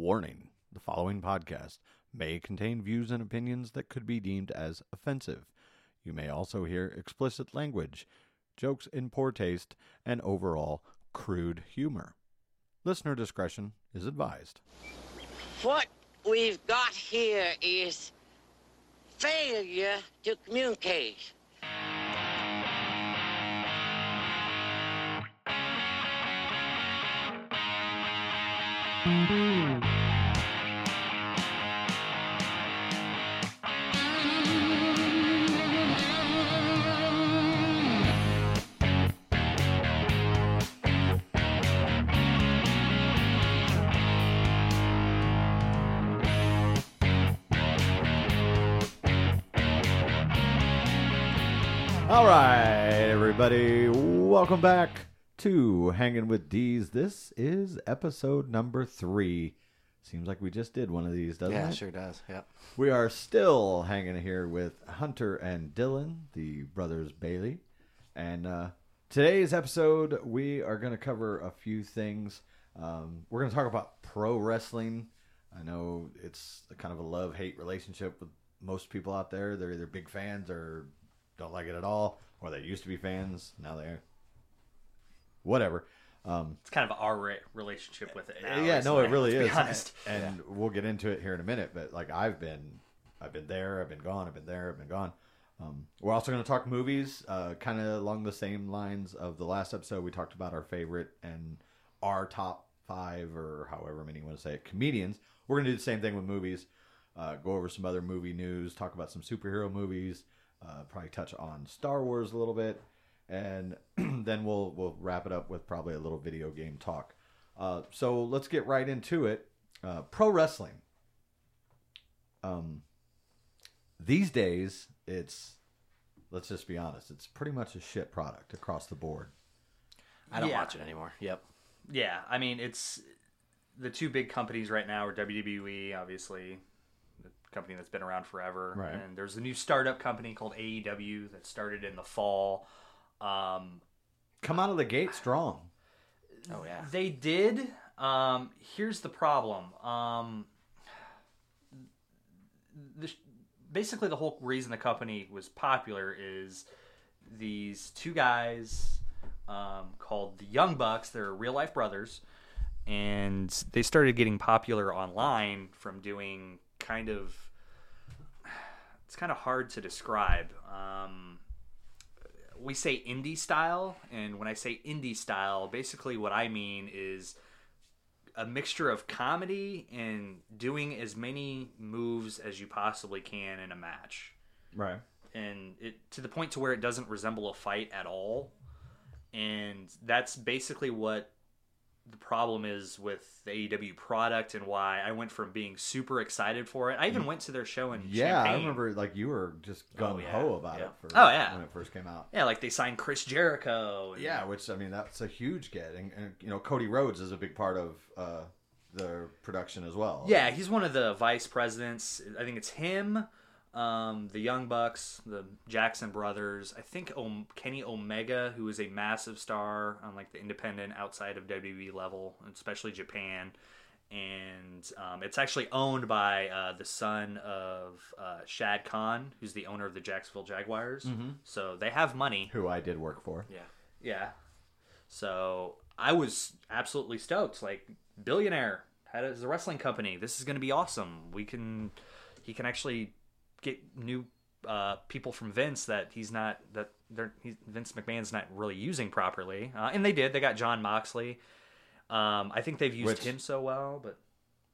Warning the following podcast may contain views and opinions that could be deemed as offensive. You may also hear explicit language, jokes in poor taste, and overall crude humor. Listener discretion is advised. What we've got here is failure to communicate. Hmm. All right, everybody, welcome back to Hanging with D's. This is episode number three. Seems like we just did one of these, doesn't Yeah, it? Yeah, sure does. Yep. We are still hanging here with Hunter and Dylan, the brothers Bailey. And uh, today's episode, we are going to cover a few things. Um, we're going to talk about pro wrestling. I know it's a kind of a love hate relationship with most people out there. They're either big fans or don't like it at all, or they used to be fans. Now they're whatever. Um, It's kind of our re- relationship with it. Now, yeah, no, it really is. Honest. And we'll get into it here in a minute. But like I've been, I've been there, I've been gone, I've been there, I've been gone. Um, we're also going to talk movies, uh, kind of along the same lines of the last episode. We talked about our favorite and our top five, or however many you want to say it, comedians. We're going to do the same thing with movies. Uh, go over some other movie news, talk about some superhero movies, uh, probably touch on Star Wars a little bit, and then we'll we'll wrap it up with probably a little video game talk. Uh, so let's get right into it. Uh, pro wrestling. Um, these days, it's let's just be honest, it's pretty much a shit product across the board. I don't Yeah. watch it anymore. Yep. Yeah, I mean, it's the two big companies right now are WWE, obviously, the company that's been around forever, Right. and there's a new startup company called AEW that started in the fall. Um, Come out of the gate strong. Oh yeah. They did. Um, here's the problem. Um, the, basically, the whole reason the company was popular is these two guys um, called the Young Bucks. They're real life brothers, and they started getting popular online from doing kind of. It's kind of hard to describe. Um, we say indie style, and when I say indie style, basically what I mean is a mixture of comedy and doing as many moves as you possibly can in a match, Right. and it to the point to where it doesn't resemble a fight at all. And that's basically what the problem is with the AEW product and why I went from being super excited for it. I even went to their show in Yeah, I remember like you were just gung yeah. ho about Yeah. it for Oh, yeah. when it first came out. Yeah, like they signed Chris Jericho. and- Yeah, which I mean that's a huge get, and, and you know Cody Rhodes is a big part of uh, the production as well. Yeah, he's one of the vice presidents. I think it's him, um, the Young Bucks, the Jackson brothers. I think o- Kenny Omega, who is a massive star on like the independent outside of WWE level, especially Japan. And um, it's actually owned by uh, the son of uh, Shad Khan, who's the owner of the Jacksonville Jaguars. So they have money. who I did work for. Yeah. Yeah. So I was absolutely stoked. Like billionaire had a, a wrestling company. This is going to be awesome. We can he can actually get new uh, people from Vince that he's not that they're he's, Vince McMahon's not really using properly. Uh, and they did. They got Jon Moxley. Um, I think they've used Which- him so well, but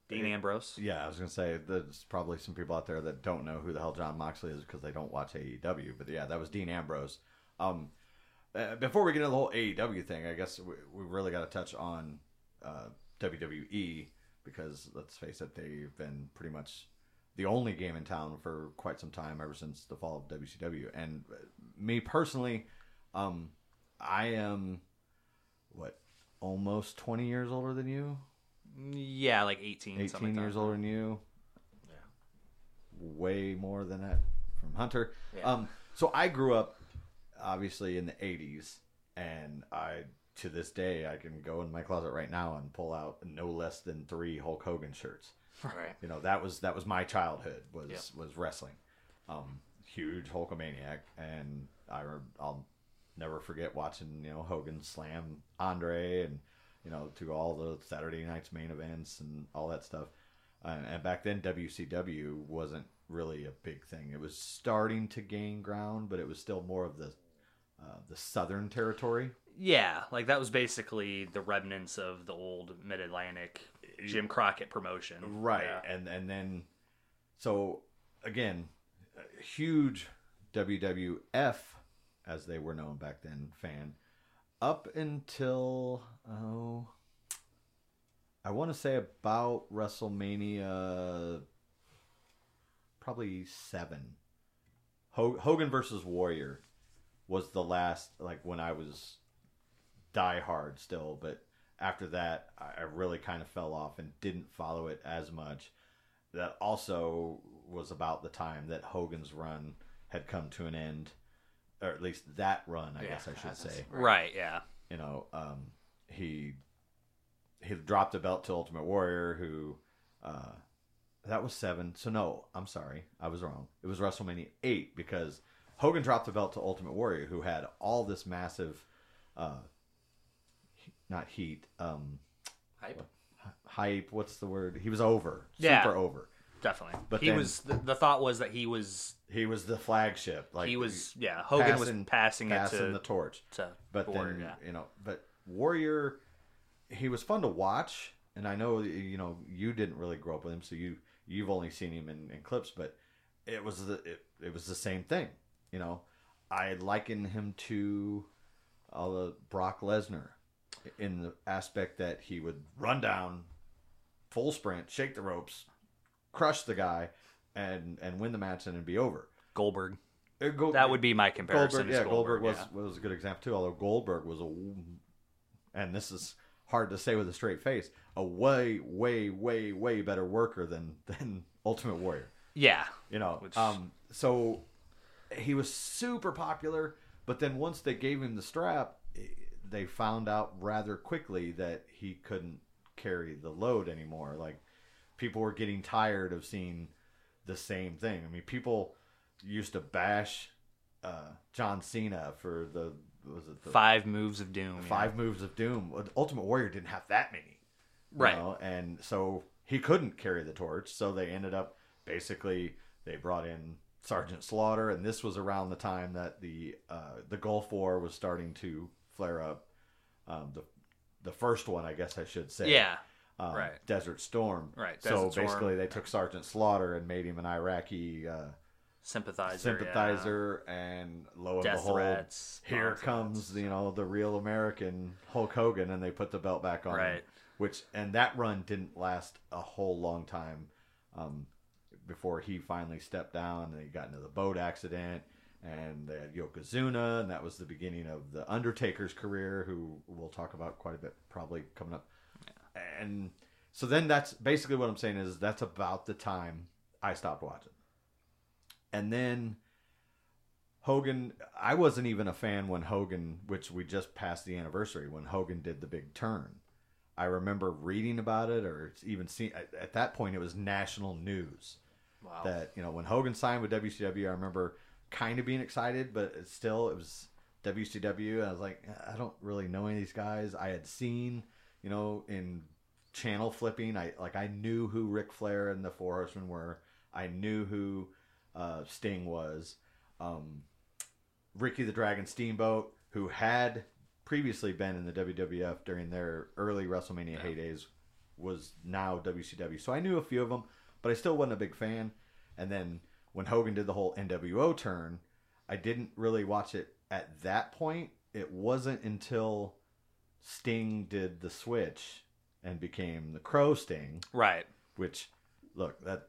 Dean Ambrose. Yeah, I was gonna say there's probably some people out there that don't know who the hell Jon Moxley is because they don't watch AEW. But yeah, that was Dean Ambrose. Um, uh, before we get into the whole AEW thing, I guess we, we really got to touch on uh, WWE because let's face it, they've been pretty much the only game in town for quite some time ever since the fall of WCW. And uh, me personally, um, I am what almost 20 years older than you. Yeah, like 18. 18 something like years older than you. Yeah. Way more than that from Hunter. Yeah. Um, so I grew up obviously in the 80s and I to this day, I can go in my closet right now and pull out no less than three Hulk Hogan shirts. Right. You know, that was that was my childhood was Yep. was wrestling. Um, huge Hulkamaniac, and I I'll never forget watching you know Hogan slam Andre and you know to all the Saturday night's main events and all that stuff. Uh, and back then, WCW wasn't really a big thing. It was starting to gain ground, but it was still more of the uh, the Southern territory. Yeah, like that was basically the remnants of the old Mid Atlantic Jim Crockett promotion. right Yeah. and and then so again huge wwf as they were known back then fan up until oh i want to say about wrestlemania probably seven hogan versus warrior was the last like when i was die hard still but after that I I really kind of fell off and didn't follow it as much. That also was about the time that Hogan's run had come to an end, or at least that run, I Yeah, guess I should say. Right, yeah. You know, um, he he dropped the belt to Ultimate Warrior, who uh, that was seven. So no, I'm sorry, I was wrong. It was WrestleMania eight because Hogan dropped the belt to Ultimate Warrior, who had all this massive, uh, he- not heat, um, Hype. hype. What's the word? He was over, Yeah. super over. Definitely. But he then- was the, the thought was that he was He was the flagship. Like he was yeah, Hogan was passing, passing it to the torch. to But Warrior, then yeah. you know, but Warrior, he was fun to watch, and I know you know you didn't really grow up with him, so you you've only seen him in, in clips, but it was the it, it was the same thing. You know, I liken him to uh, the Brock Lesnar in the aspect that he would run down, full sprint, shake the ropes, crush the guy, and and win the match, and it'd be over. Goldberg. Uh, That would be my comparison. Goldberg, yeah, Goldberg, was yeah. was a good example too. Although Goldberg was a, and this is hard to say with a straight face, a way, way, way, way better worker than than Ultimate Warrior. Yeah. You know, Which- um, so he was super popular, but then once they gave him the strap, they found out rather quickly that he couldn't carry the load anymore. Like people were getting tired of seeing the same thing. I mean, people used to bash uh, John Cena for the was it the Five moves of doom. yeah. five moves of doom. Ultimate Warrior didn't have that many, Right. know, and so he couldn't carry the torch. So they ended up basically they brought in Sergeant Slaughter, and this was around the time that the uh, the Gulf War was starting to flare up. Um, the the first one, I guess I should say, Yeah. um, right. Desert Storm. Right, so Storm. basically, they took Sergeant Slaughter and made him an Iraqi uh, Sympathizer. sympathizer, and lo and Death behold, threats, here comes you know the real American Hulk Hogan, and they put the belt back on him. Right. Which and that run didn't last a whole long time um, before he finally stepped down. and he got into the boat accident, and they had Yokozuna, and that was the beginning of the Undertaker's career, who we'll talk about quite a bit probably coming up. And so then that's basically what I'm saying is that's about the time I stopped watching. And then Hogan, I wasn't even a fan when Hogan, which we just passed the anniversary, when Hogan did the big turn. I remember reading about it or even seeing, at, at that point, it was national news Wow. that, you know, when Hogan signed with WCW, I remember kind of being excited, but it still, it was WCW. I was like, I don't really know any of these guys. I had seen, you know, in channel flipping, I like I knew who Ric Flair and the Four Horsemen were. I knew who uh, Sting was. Um, Ricky the Dragon Steamboat, who had previously been in the WWF during their early WrestleMania heydays, was now WCW. So I knew a few of them, but I still wasn't a big fan. And then when Hogan did the whole NWO turn, I didn't really watch it at that point. It wasn't until Sting did the switch and became the Crow Sting, Right. which look that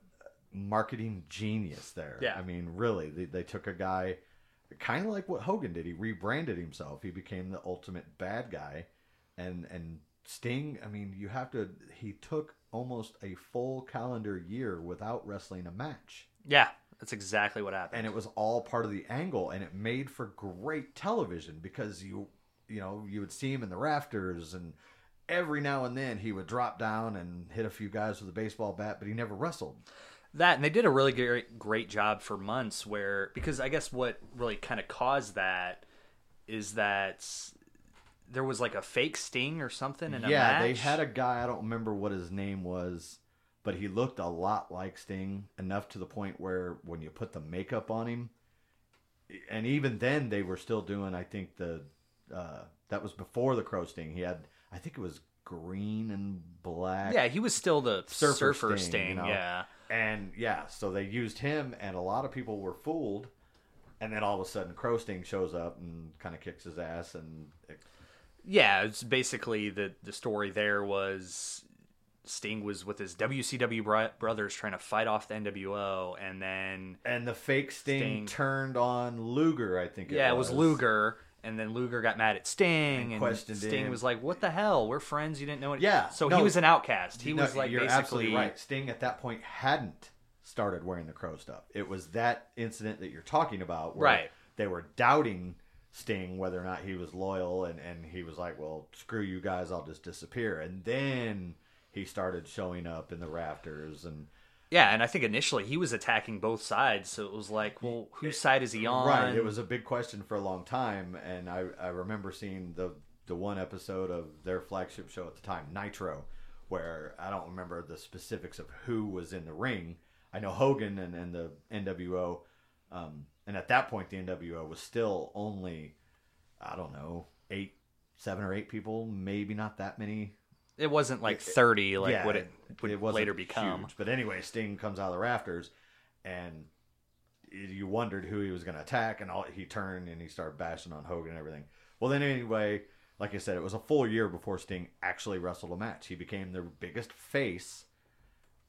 marketing genius there. Yeah. I mean, really, they, they took a guy kind of like what Hogan did. He rebranded himself. He became the ultimate bad guy, and and Sting. I mean, you have to. He took almost a full calendar year without wrestling a match, Yeah. That's exactly what happened. and it was all part of the angle, and it made for great television because you you know, you would see him in the rafters, and every now and then he would drop down and hit a few guys with a baseball bat, but he never wrestled. that and they did a really great great job for months where because I guess what really kind of caused that is that there was like a fake sting or something in a yeah, match. they had a guy. I don't remember what his name was, but he looked a lot like Sting, enough to the point where when you put the makeup on him, and even then they were still doing. I think the uh, that was before the Crow Sting. He had, I think it was green and black. yeah, he was still the Surfer surfer, Sting, sting. you know? Yeah, And yeah, so they used him, and a lot of people were fooled. And then all of a sudden, Crow Sting shows up and kind of kicks his ass, and it, yeah. It's basically the the story there was Sting was with his WCW bro- brothers trying to fight off the NWO, and then and the fake Sting, Sting. turned on Luger. I think. It yeah, was. it was Luger. And then Luger got mad at Sting, And and, Sting him. was like, "What the hell? We're friends. You didn't know it." Yeah, So no, he was an outcast. He No, was like you're basically absolutely right. Sting at that point hadn't started wearing the crow stuff. It was that incident that you're talking about, where Right. They were doubting Sting whether or not he was loyal, and and he was like, "Well, screw you guys, I'll just disappear." And then he started showing up in the rafters, and Yeah, and I think initially he was attacking both sides, so it was like, well, whose side is he on? right, it was a big question for a long time. And I I remember seeing the the one episode of their flagship show at the time, Nitro, where I don't remember the specifics of who was in the ring. I know Hogan and, and the NWO, um, and at that point the NWO was still only, I don't know, eight, seven or eight people, maybe not that many. It wasn't like thirty, like Yeah, what it would wasn't later become. huge. But anyway, Sting comes out of the rafters, and you wondered who he was going to attack, and all, he turned and he started bashing on Hogan and everything. Well, then anyway, like I said, it was a full year before Sting actually wrestled a match. He became their biggest face,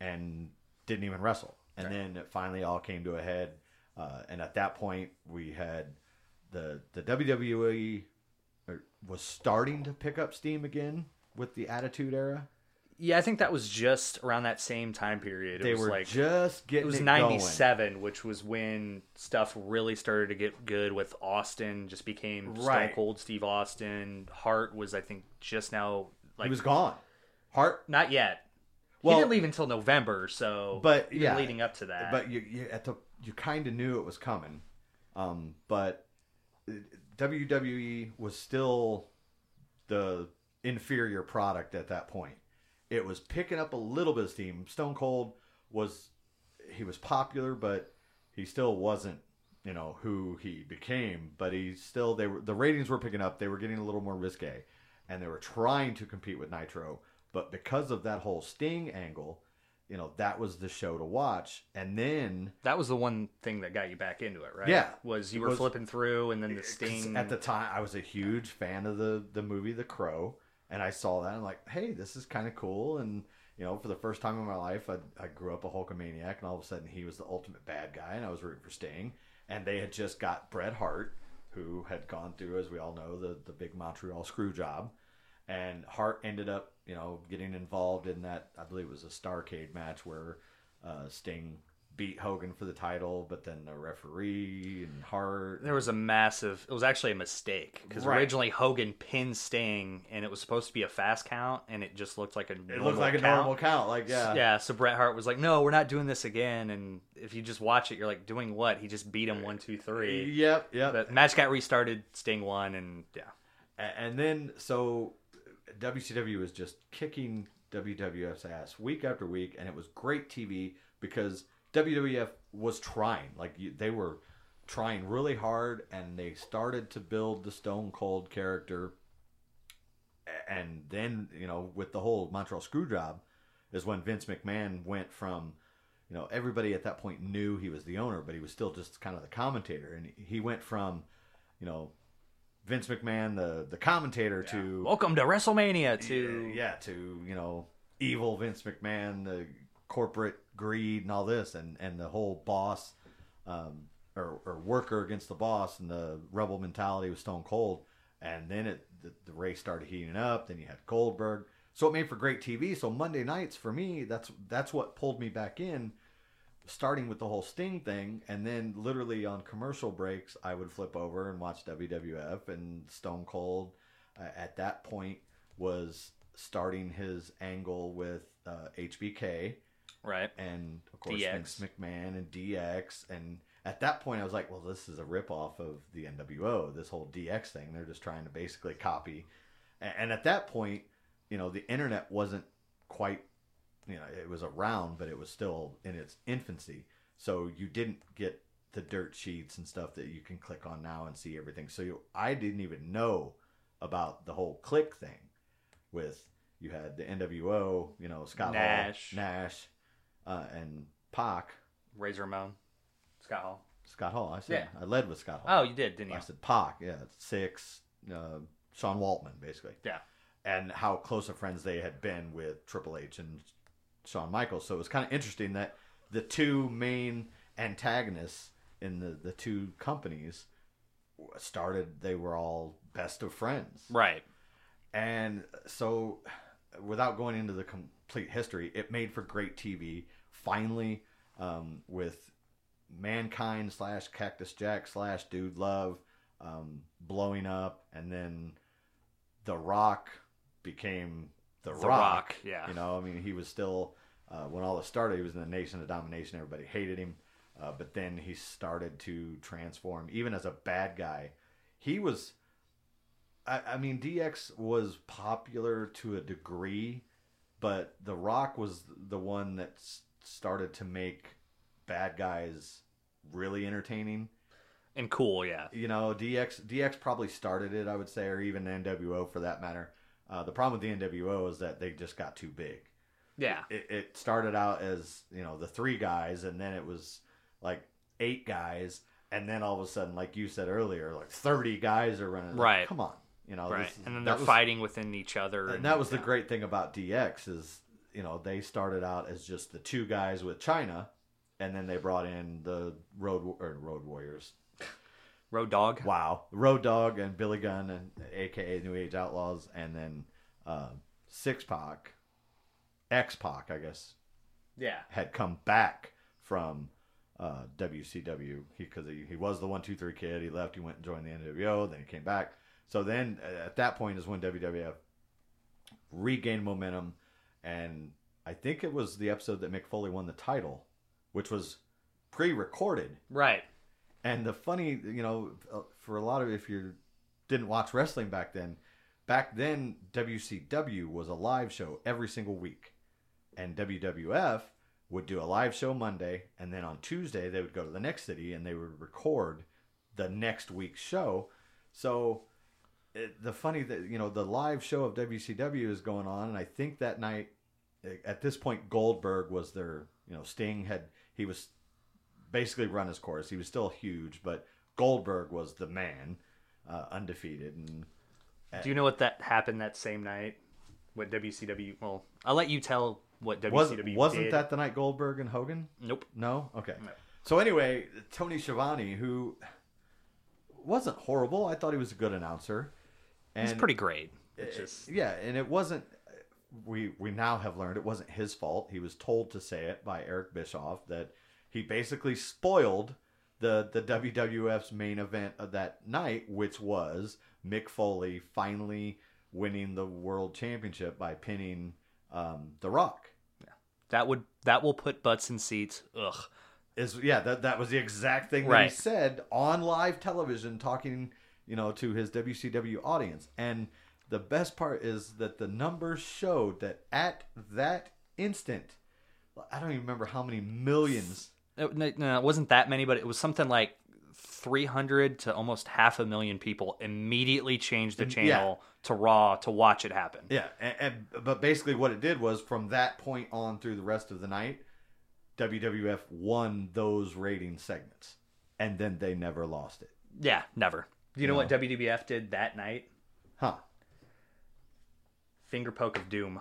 and didn't even wrestle. And then it finally all came to a head. Uh, and at that point, we had the the WWE er, was starting to pick up steam again with the Attitude Era. Yeah, I think that was just around that same time period. It They was were like just getting it was going. ninety seven, which was when stuff really started to get good with Austin. Just became Stone Cold Steve Austin. Hart was, I think, just now like he was gone. Hart, not yet. Well- he didn't leave until November, so but yeah, leading up to that. But you, you at the you kind of knew it was coming. Um, but uh, WWE was still the inferior product at that point. It was picking up a little bit of steam. Stone Cold was he was popular, but he still wasn't you know who he became. But he still they were the ratings were picking up. They were getting a little more risque, and they were trying to compete with Nitro. But because of that whole Sting angle, you know that was the show to watch. And then that was the one thing that got you back into it, right? Yeah. was you were was- flipping through, and then the Sting at the time I was a huge fan of the the movie The Crow, and I saw that and I'm like, hey, this is kind of cool. And you know, for the first time in my life, I, I grew up a Hulkamaniac, and all of a sudden he was the ultimate bad guy, and I was rooting for Sting. And they had just got Bret Hart, who had gone through, as we all know, the the big Montreal screw job. And Hart ended up, you know, getting involved in that. I believe it was a Starcade match where uh, Sting beat Hogan for the title, but then the referee and Hart. There was a massive. It was actually a mistake because Right. originally Hogan pinned Sting, and it was supposed to be a fast count, and it just looked like a. It looked like a normal count, like yeah, Yeah. So Bret Hart was like, "No, we're not doing this again." And if you just watch it, you're like, "Doing what?" He just beat him one, two, three. Yep, yep. But match got restarted. Sting won, and yeah, and then so WCW was just kicking WWF's ass week after week, and it was great TV because WWF was trying, like they were trying really hard, and they started to build the Stone Cold character. And then you know, with the whole Montreal Screwjob, is when Vince McMahon went from you know, everybody at that point knew he was the owner, but he was still just kind of the commentator. And he went from, you know, Vince McMahon, the the commentator, to welcome to WrestleMania. To yeah, to you know, evil Vince McMahon, the corporate greed and all this, and and the whole boss, um, or, or worker against the boss, and the rebel mentality was Stone Cold. And then it the, the race started heating up. Then you had Goldberg. So it made for great TV. So Monday nights for me, that's that's what pulled me back in, starting with the whole Sting thing, and then literally on commercial breaks, I would flip over and watch WWF and Stone Cold. uh, at that point was starting his angle with uh, HBK Right. and of course DX. Vince McMahon and DX. And at that point, I was like, well, this is a ripoff of the NWO. This whole DX thing, they're just trying to basically copy. And at that point, you know, the internet wasn't quite, you know, it was around, but it was still in its infancy. So you didn't get the dirt sheets and stuff that you can Kliq on now and see everything. So you, I didn't even know about the whole click thing with you had the NWO, you know, Scott Nash. Hall, Nash, uh, and Pac, Razor Ramon, Scott Hall. Scott Hall. I said Yeah. I led with Scott Hall. Oh, you did, didn't you? I said Pac, yeah, six, uh, Sean Waltman, basically, Yeah. and how close of friends they had been with Triple H and Shawn Michaels. So it was kind of interesting that the two main antagonists in the the two companies started. They were all best of friends, Right. and so without going into the complete history it made for great tv finally um, with mankind slash cactus jack slash dude love um, blowing up and then the rock became the, The rock, Rock, yeah. you know i mean he was still uh, when all this started he was in the nation of domination everybody hated him. Uh, but then he started to transform even as a bad guy. He was I, I mean, DX was popular to a degree, but The Rock was the one that s- started to make bad guys really entertaining. And cool, yeah. You know, DX DX probably started it, I would say, or even NWO for that matter. Uh, the problem with the NWO is that they just got too big. Yeah. It, it started out as you know the three guys, and then it was like eight guys, and then all of a sudden, like you said earlier, like thirty guys are running. Like, Right. come on, you know. Right. is- And then they're was- fighting within each other. and that was the great thing about DX is you know they started out as just the two guys with Chyna, and then they brought in the Road or Road Warriors. Road Dog. Wow, Road Dog and Billy Gunn and AKA New Age Outlaws, and then uh, Six Pac, X Pac, I guess, Yeah. had come back from uh, WCW because he, he was the one two three kid. He left. He went and joined the NWO. Then he came back. So then at that point is when WWF regained momentum, and I think it was the episode that Mick Foley won the title, which was pre-recorded. Right. And the funny, you know, uh, for a lot of if you didn't watch wrestling back then, back then WCW was a live show every single week, and WWF would do a live show Monday, and then on Tuesday they would go to the next city and they would record the next week's show. So it, the funny that you know the live show of WCW is going on, and I think that night at this point Goldberg was their you know Sting had he was basically run his course. He was still huge, but Goldberg was the man, uh, undefeated. And Do you know what that happened that same night? What WCW? Well, I'll let you tell what WCW was, wasn't did. that the night Goldberg and Hogan? Nope. No. Okay. No. So anyway, Tony Schiavone, who wasn't horrible, I thought he was a good announcer. And It's pretty great. It's just yeah, and it wasn't. We we now have learned it wasn't his fault. He was told to say it by Eric Bischoff that he basically spoiled the the WWF's main event of that night, which was Mick Foley finally winning the world championship by pinning um, The Rock. Yeah, that would that will put butts in seats. Ugh. Is yeah, that that was the exact thing that Right. he said on live television, talking you know to his WCW audience. And the best part is that the numbers showed that at that instant, I don't even remember how many millions. It, no, no, it wasn't that many, but it was something like 300 to almost half a million people immediately changed the Yeah. channel to Raw to watch it happen. Yeah, and, and but basically what it did was from that point on through the rest of the night, WWF won those rating segments, and then they never lost it. Yeah, never. Do you know No. what WWF did that night? Huh? Finger poke of doom.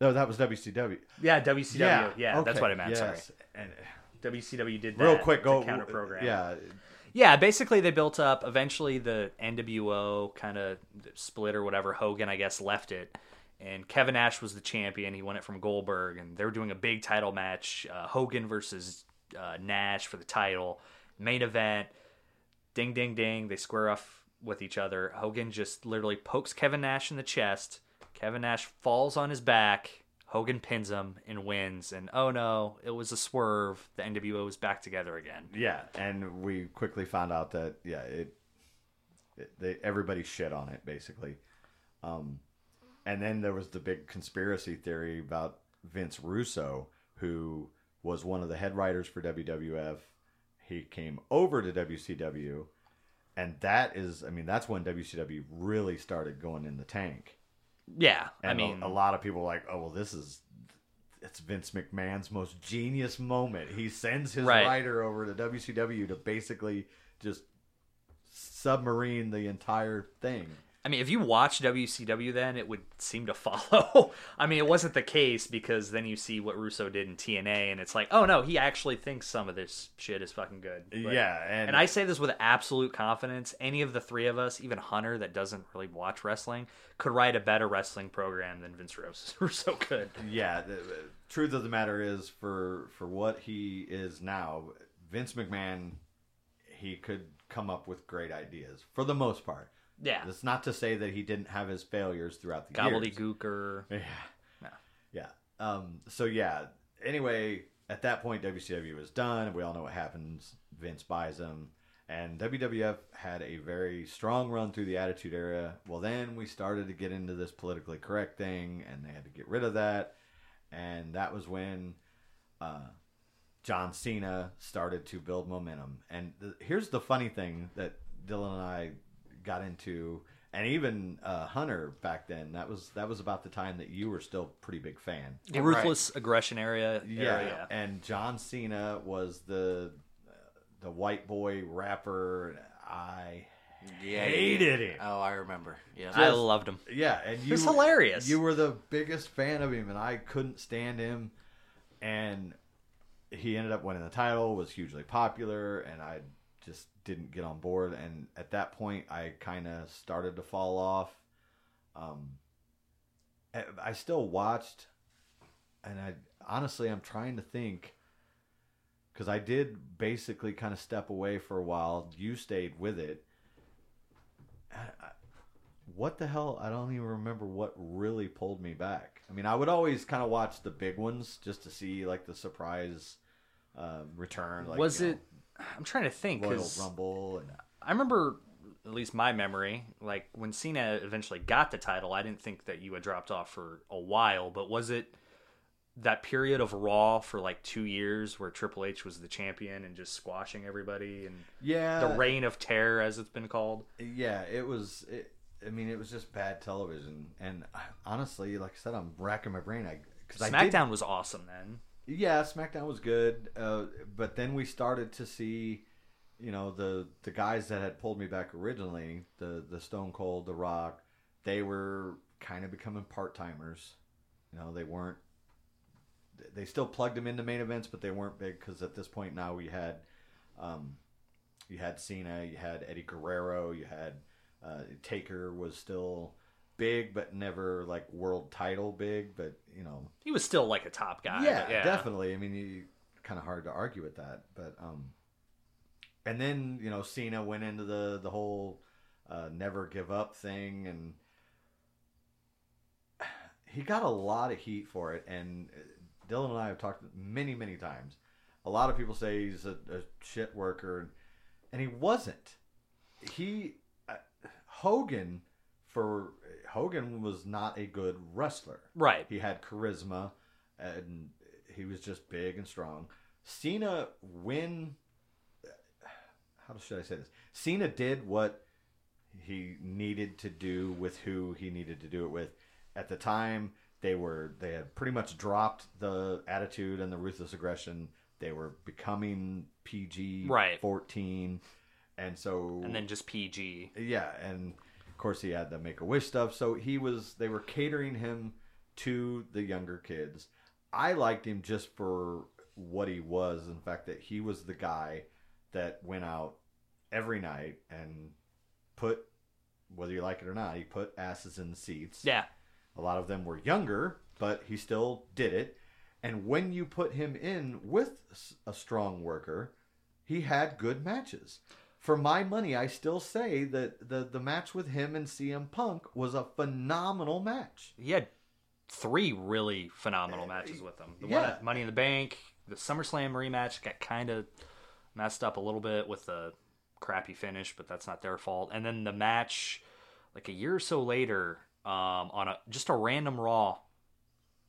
No, that was WCW. Yeah, WCW. Yeah, that's okay, what I meant. yes. And Sorry. WCW did that. real quick, go counter program. Yeah, Yeah, basically they built up. Eventually, the NWO kind of split or whatever. Hogan, I guess, left it, and Kevin Nash was the champion. He won it from Goldberg, and they were doing a big title match: uh, Hogan versus uh, Nash for the title. Main event. Ding, ding, ding. They square off with each other. Hogan just literally pokes Kevin Nash in the chest. Kevin Nash falls on his back. Hogan pins him and wins. And oh no, it was a swerve. The NWO is back together again. Yeah, and we quickly found out that yeah, it, it they everybody shit on it basically. Um, and then there was the big conspiracy theory about Vince Russo, who was one of the head writers for WWF. He came over to WCW, and that is, I mean, that's when WCW really started going in the tank. Yeah, And I mean, a, a lot of people were like, oh well, this is it's Vince McMahon's most genius moment. He sends his Right. writer over to WCW to basically just submarine the entire thing. I mean, if you watch WCW, then it would seem to follow. I mean, it wasn't the case because then you see what Russo did in TNA, and it's like, oh no, he actually thinks some of this shit is fucking good. But- yeah, and, And I say this with absolute confidence. Any of the three of us, even Hunter, that doesn't really watch wrestling, could write a better wrestling program than Vince Russo could. yeah, the, the truth of the matter is for for what he is now, Vince McMahon, he could come up with great ideas for the most part. Yeah, That's not to say that he didn't have his failures throughout the years. gobbledygooker. Yeah. No. Yeah. Um, so yeah. Anyway, at that point, WCW was done. We all know what happens. Vince buys them, and WWF had a very strong run through the Attitude Era. Well, then we started to get into this politically correct thing, and they had to get rid of that. And that was when uh, John Cena started to build momentum. And th- here's the funny thing that Dylan and I got into, and even uh, Hunter back then. That was that was about the time that you were still a pretty big fan. The ruthless aggression area. Yeah, area. and John Cena was the the white boy rapper. I Yeah, hated yeah. him. Oh, I remember. Yeah. I loved him. Yeah, and you was hilarious. You were the biggest fan of him, and I couldn't stand him. And he ended up winning the title, was hugely popular, and I just didn't get on board. And at that point, I kind of started to fall off. Um, I- still watched, and I honestly, I'm trying to think because I did basically kind of step away for a while. You stayed with it. I- I- What the hell? I don't even remember what really pulled me back. I mean, I would always kind of watch the big ones just to see like the surprise uh, return. Like, was it? I'm trying to think. Royal Rumble? And, I remember, at least my memory, like when Cena eventually got the title, I didn't think that you had dropped off for a while, but was it that period of Raw for like two years where Triple H was the champion and just squashing everybody and yeah, the reign of terror, as it's been called? Yeah, it was. It, I mean, it was just bad television. And I, honestly, like I said, I'm racking my brain. I because I did SmackDown was awesome then. Yeah, SmackDown was good, uh, but then we started to see, you know, the the guys that had pulled me back originally, the the Stone Cold, the Rock, they were kind of becoming part timers. You know, they weren't. They still plugged them into main events, but they weren't big because at this point now we had, um, you had Cena, you had Eddie Guerrero, you had uh, Taker was still big, but never like world title big, but you know He was still like a top guy. yeah, yeah, definitely. I mean, you kind of hard to argue with that, but um, and then you know Cena went into the the whole uh, never give up thing, and he got a lot of heat for it. And uh, Dylan and I have talked many, many times. A lot of people say he's a, a shit worker, and he wasn't. He uh, Hogan for Hogan was not a good wrestler. Right. He had charisma, and he was just big and strong. Cena, when how should I say this? Cena did what he needed to do with who he needed to do it with. At the time, they were they had pretty much dropped the attitude and the ruthless aggression. They were becoming PG Right. fourteen, and so And then just PG. yeah, and of course he had the Make a Wish stuff. So he was they were catering him to the younger kids. I liked him just for what he was. In fact, that he was the guy that went out every night and put whether you like it or not, he put asses in the seats. Yeah. A lot of them were younger, but he still did it. And when you put him in with a strong worker, he had good matches. For my money, I still say that the the match with him and CM Punk was a phenomenal match. He had three really phenomenal matches with them. The one yeah. at Money in the Bank, the SummerSlam rematch got kind of messed up a little bit with the crappy finish, but that's not their fault. And then the match, like a year or so later, um, on a just a random Raw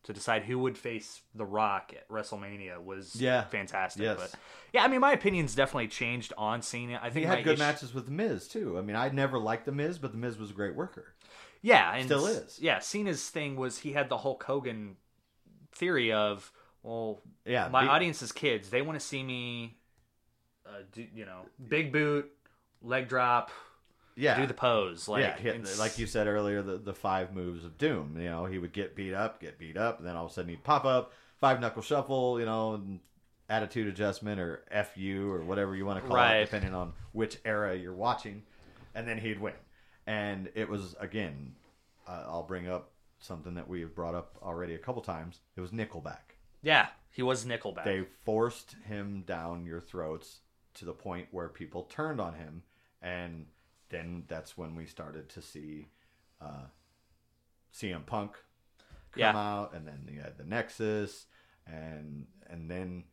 to decide who would face The Rock at WrestleMania was Yeah. fantastic. Yes. But yeah, I mean, my opinion's definitely changed on Cena. I think He had good issue- matches with the Miz too. I mean, I never liked the Miz, but the Miz was a great worker. Yeah, and Still is. Yeah, Cena's thing was he had the Hulk Hogan theory of, well, Yeah, my be- audience is kids. They want to see me, uh, do, you know, big boot, leg drop, Yeah, do the pose. Like, yeah, it's- like you said earlier, the, the five moves of doom. You know, he would get beat up, get beat up, and then all of a sudden he'd pop up, five knuckle shuffle, you know, attitude adjustment or FU or whatever you want to call Right. it, depending on which era you're watching, and then he'd win. And it was again, uh, I'll bring up something that we have brought up already a couple times. It was Nickelback. Yeah, he was Nickelback. They forced him down your throats to the point where people turned on him, and then that's when we started to see uh, CM Punk come Yeah. out, and then you had the Nexus, and and then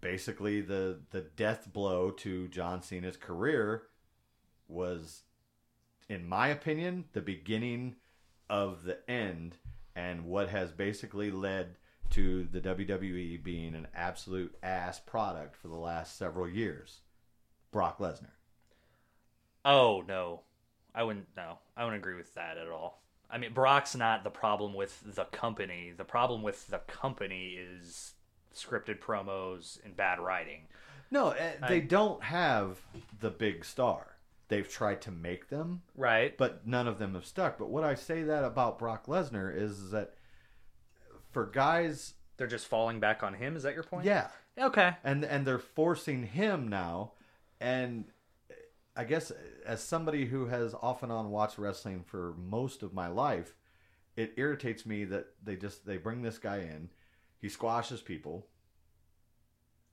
basically the the death blow to John Cena's career was, in my opinion, the beginning of the end, and what has basically led to the WWE being an absolute ass product for the last several years. Brock Lesnar. Oh no, I wouldn't. No, I wouldn't agree with that at all. I mean, Brock's not the problem with the company. The problem with the company is scripted promos and bad writing. No, eh, they don't have the big star. They've tried to make them, Right. but none of them have stuck. But what I say that about Brock Lesnar is that for guys, They're just falling back on him. Is that your point? yeah, Okay. and and they're forcing him now and i guess as somebody who has off and on watched wrestling for most of my life it irritates me that they just they bring this guy in he squashes people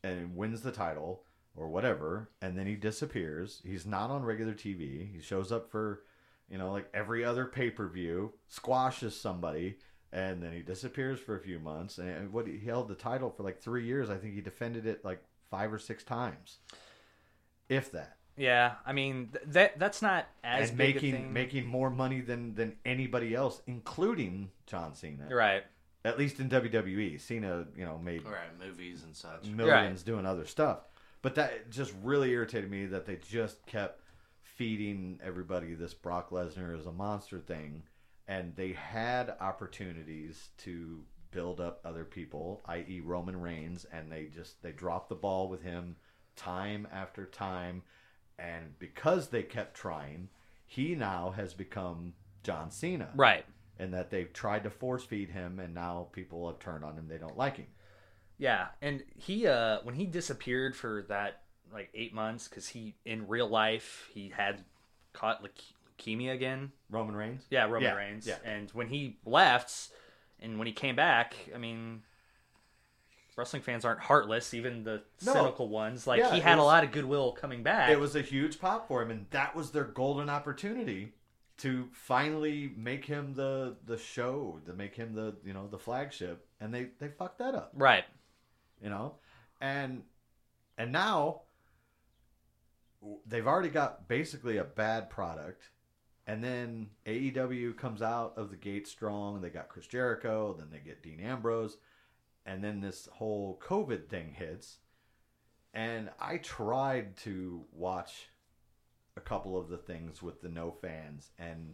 and wins the title or whatever and then he disappears. He's not on regular tv he shows up for you know like every other pay-per-view squashes somebody and then he disappears for a few months. And what he held the title for like three years. I think he defended it like five or six times if that Yeah, I mean th- that that's not as and big a making thing. making more money than than anybody else including john cena right. at least in wwe cena you know made Right, movies and such. millions doing other stuff. But that just really irritated me that they just kept feeding everybody this Brock Lesnar is a monster thing, and they had opportunities to build up other people, i.e., Roman Reigns, and they just they dropped the ball with him time after time, and because they kept trying, he now has become John Cena, Right. and that they've tried to force feed him, and now people have turned on him. They don't like him. Yeah, and he uh when he disappeared for that like 8 months cuz he in real life he had caught leuke- leukemia again. Roman Reigns. Yeah, Roman Yeah, Reigns. yeah. And when he left and when he came back, I mean wrestling fans aren't heartless, even the No. cynical ones. Like Yeah, he had a lot of goodwill coming back. It was a huge pop for him, and that was their golden opportunity to finally make him the the show, to make him the you know the flagship, and they they fucked that up, right. you know, and and now they've already got basically a bad product, and then AEW comes out of the gate strong. They got Chris Jericho, then they get Dean Ambrose, and then this whole COVID thing hits, and I tried to watch a couple of the things with the no fans and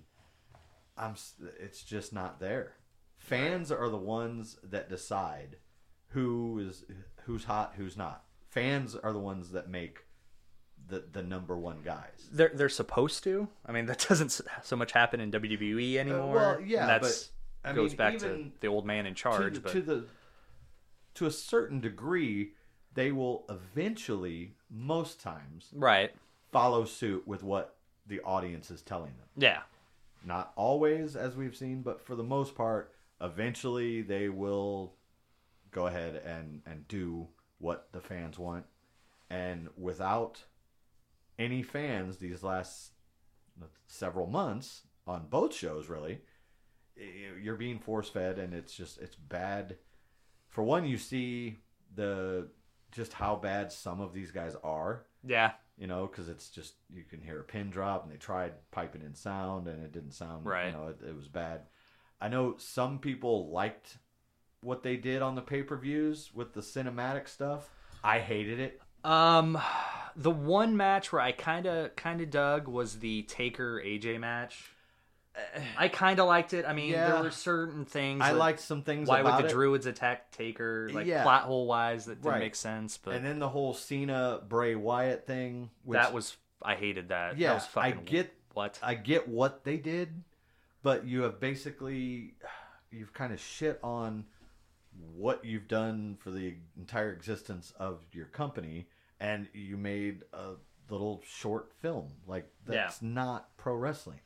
I'm it's just not there. Fans are the ones that decide who is who's hot, who's not. Fans are the ones that make the the number one guys. They're they're supposed to. I mean, that doesn't so much happen in WWE uh, anymore. well, yeah, and that's I goes mean, back to the old man in charge. the- but to the to a certain degree, they will eventually, most times, right, follow suit with what the audience is telling them. yeah, Not always, as we've seen, but for the most part, eventually they will go ahead and, and do what the fans want. And without any fans these last uh, several months on both shows, really, you're being force fed, and it's just it's bad. For one, you see the just how bad some of these guys are Yeah. you know, because it's just you can hear a pin drop, and they tried piping in sound, and it didn't sound Right. You know, it, it was bad. I know some people liked what they did on the pay per views with the cinematic stuff. I hated it. Um, the one match where I kind of kind of dug was the Taker AJ match. I kind of liked it. I mean, Yeah. there were certain things. I like, liked some things. why would the it. Druids attack Taker? Like Yeah. plot hole wise, that didn't Right. make sense. But and then the whole Cena Bray Wyatt thing. Which, that was I hated that. yeah. that was I get what. I get what they did, but you have basically you've kind of shit on what you've done for the entire existence of your company, and you made a little short film. Like that's not pro wrestling.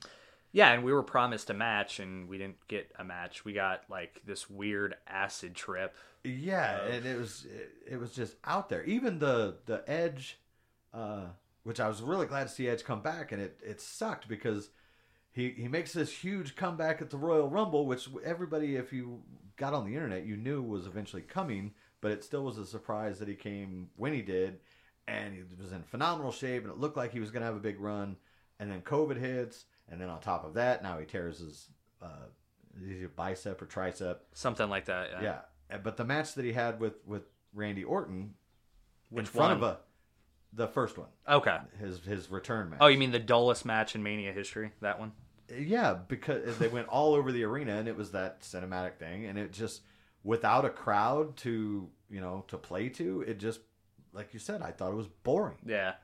Yeah, and we were promised a match, and we didn't get a match. We got like this weird acid trip. Yeah, Of- and it was it, it was just out there. Even the the Edge, uh, which I was really glad to see Edge come back, and it it sucked because he he makes this huge comeback at the Royal Rumble, which everybody, if you got on the internet, you knew was eventually coming, but it still was a surprise that he came when he did, and he was in phenomenal shape, and it looked like he was going to have a big run, and then COVID hits, and then on top of that, now he tears his uh, bicep or tricep. Something like that. Yeah. Yeah, but the match that he had with with Randy Orton in Which front one? of a the first one, Okay. his his return match. Oh, you mean the dullest match in Mania history? That one? yeah, because they went all over the arena and it was that cinematic thing, and it just without a crowd to you know to play to, it just like you said, I thought it was boring. Yeah.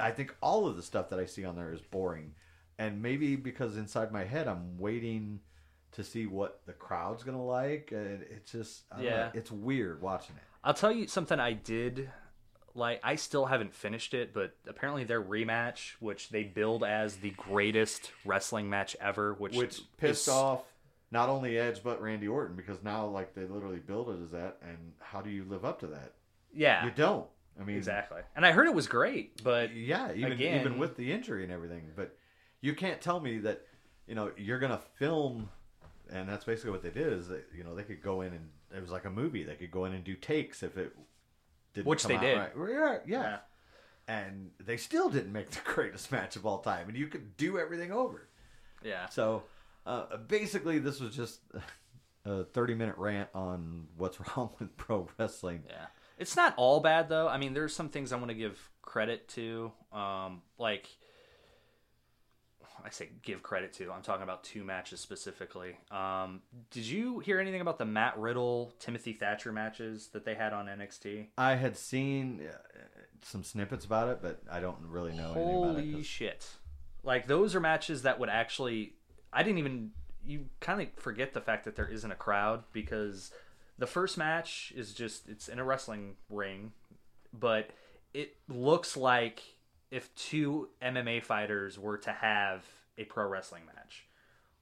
I think all of the stuff that I see on there is boring, and maybe because inside my head I'm waiting to see what the crowd's gonna like, and it's just don't know, Yeah. it's weird watching it. I'll tell you something I did like I still haven't finished it, but apparently their rematch, which they build as the greatest wrestling match ever, which which pissed is- off not only Edge but Randy Orton because now like they literally build it as that, and how do you live up to that? Yeah, You don't. I mean, exactly. And I heard it was great, but yeah, even Again- even with the injury and everything, but you can't tell me that you know you're gonna film, and that's basically what they did. Is that you know they could go in and it was like a movie. They could go in and do takes if it didn't Which come they out did. right. Yeah, yeah. Yeah. And they still didn't make the greatest match of all time, and you could do everything over. yeah. So uh, basically, this was just a 30 minute rant on what's wrong with pro wrestling. Yeah. It's not all bad though. I mean, there's some things I want to give credit to. Um, like I say give credit to. I'm talking about two matches specifically. Um, did you hear anything about the Matt Riddle Timothy Thatcher matches that they had on NXT? I had seen uh, some snippets about it, but I don't really know anything about it. Shit. Like those are matches that would actually I didn't even you kind of forget the fact that there isn't a crowd because the first match is just it's in a wrestling ring, but it looks like if two MMA fighters were to have a pro wrestling match.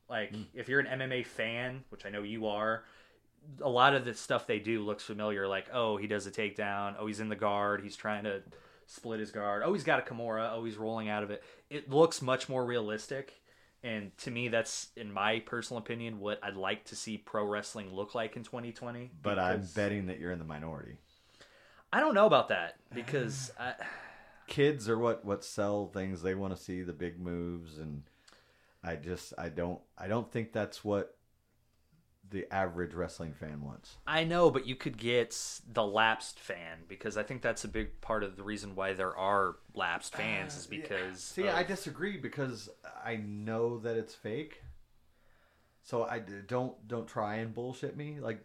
Like hmm. if you're an MMA fan, which I know you are, a lot of the stuff they do looks familiar. Like, oh, he does a takedown. Oh, he's in the guard. He's trying to split his guard. Oh, he's got a Kimura. Oh, he's rolling out of it. It looks much more realistic. And to me, that's, in my personal opinion, what I'd like to see pro wrestling look like in 2020. but I'm betting that you're in the minority. I don't know about that because I, Kids are what what sell things. They want to see the big moves, and I just I don't I don't think that's what the average wrestling fan wants. I know, but you could get the lapsed fan because I think that's a big part of the reason why there are lapsed uh, fans is because See, of- I disagree because I know that it's fake. So I don't don't try and bullshit me. Like,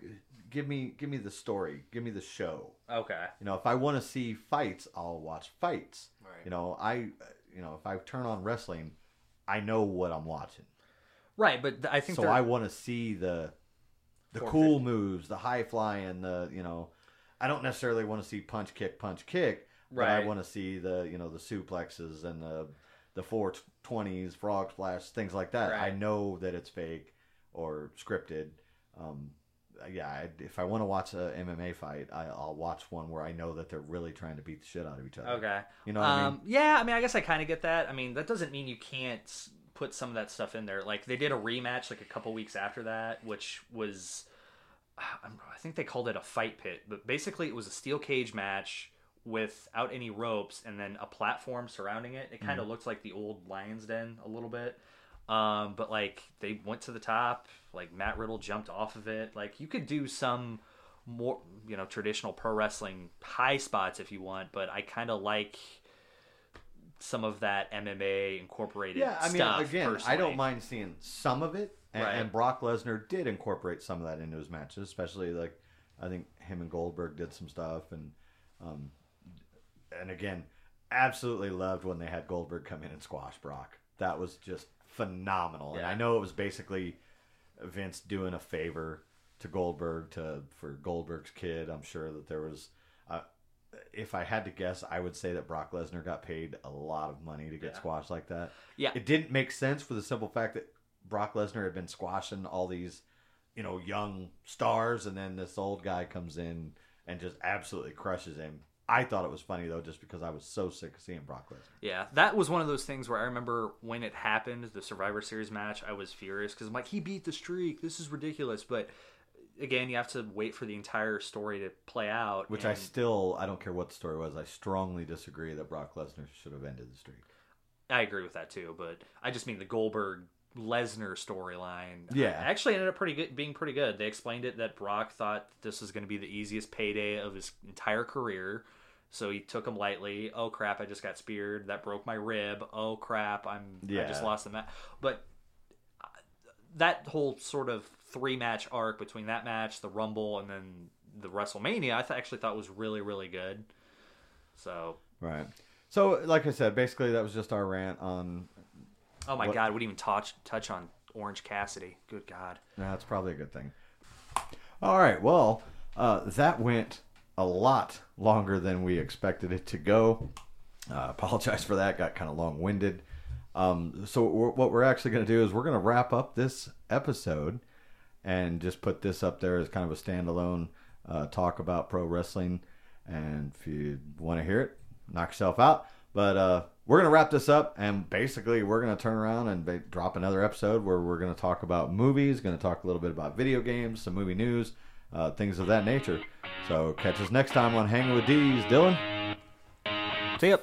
give me give me the story, give me the show. okay. You know, if I want to see fights, I'll watch fights. Right. You know, I you know if I turn on wrestling, I know what I'm watching. Right, but I think So there- I want to see the the cool moves, the high flying, the you know. I don't necessarily want to see punch kick punch kick, but I want to see the you know the suplexes and the the four twenties, frog splash, things like that. I know that it's fake or scripted. Um, yeah, I, if I want to watch a MMA fight, I, I'll watch one where I know that they're really trying to beat the shit out of each other. Okay. You know what I um, mean? Yeah, I mean, I guess I kind of get that. I mean, that doesn't mean you can't put some of that stuff in there. Like they did a rematch like a couple weeks after that, which was, I think they called it a fight pit, but basically it was a steel cage match without any ropes and then a platform surrounding it. It kind of looked like the old Lions Den a little bit. Um, but like they went to the top, like Matt Riddle jumped off of it. Like you could do some more, you know, traditional pro wrestling high spots if you want, but I kind of like some of that MMA incorporated Yeah, I mean, again, I don't mind seeing some of it, and, Right. and Brock Lesnar did incorporate some of that into his matches, especially like I think him and Goldberg did some stuff, and um, and again, absolutely loved when they had Goldberg come in and squash Brock. That was just phenomenal, and I know it was basically Vince doing a favor to Goldberg to for Goldberg's kid. I'm sure that there was. Uh, if I had to guess, I would say that Brock Lesnar got paid a lot of money to get Yeah. squashed like that. Yeah. It didn't make sense for the simple fact that Brock Lesnar had been squashing all these, you know, young stars, and then this old guy comes in and just absolutely crushes him. I thought it was funny though, just because I was so sick of seeing Brock Lesnar. Yeah, that was one of those things where I remember when it happened, the Survivor Series match, I was furious because I'm like, he beat the streak. This is ridiculous. But again, you have to wait for the entire story to play out. Which I still, I don't care what the story was, I strongly disagree that Brock Lesnar should have ended the streak. I agree with that too. But I just mean the Goldberg Lesnar storyline. Yeah. actually ended up pretty good, being pretty good. They explained it that Brock thought this was going to be the easiest payday of his entire career. So he took him lightly. Oh crap! I just got speared. That broke my rib. Oh crap! I'm yeah. I just lost the match. But uh, that whole sort of three match arc between that match, the Rumble, and then the WrestleMania, I th- actually thought was really really good. So Right. So, like I said, basically that was just our rant on. oh my What- god, we didn't even touch touch on Orange Cassidy. Good god. That's probably a good thing. All right. Well, uh, that went a lot longer than we expected it to go. Uh, apologize for that. Got kind of long winded. Um, so we're, what we're actually going to do is we're going to wrap up this episode and just put this up there as kind of a standalone uh, talk about pro wrestling. And if you want to hear it, knock yourself out. But uh, we're going to wrap this up, and basically, we're going to turn around and ba- drop another episode where we're going to talk about movies, going to talk a little bit about video games, some movie news, uh, things of that nature. So catch us next time on Hanging with D's. Dylan? See ya.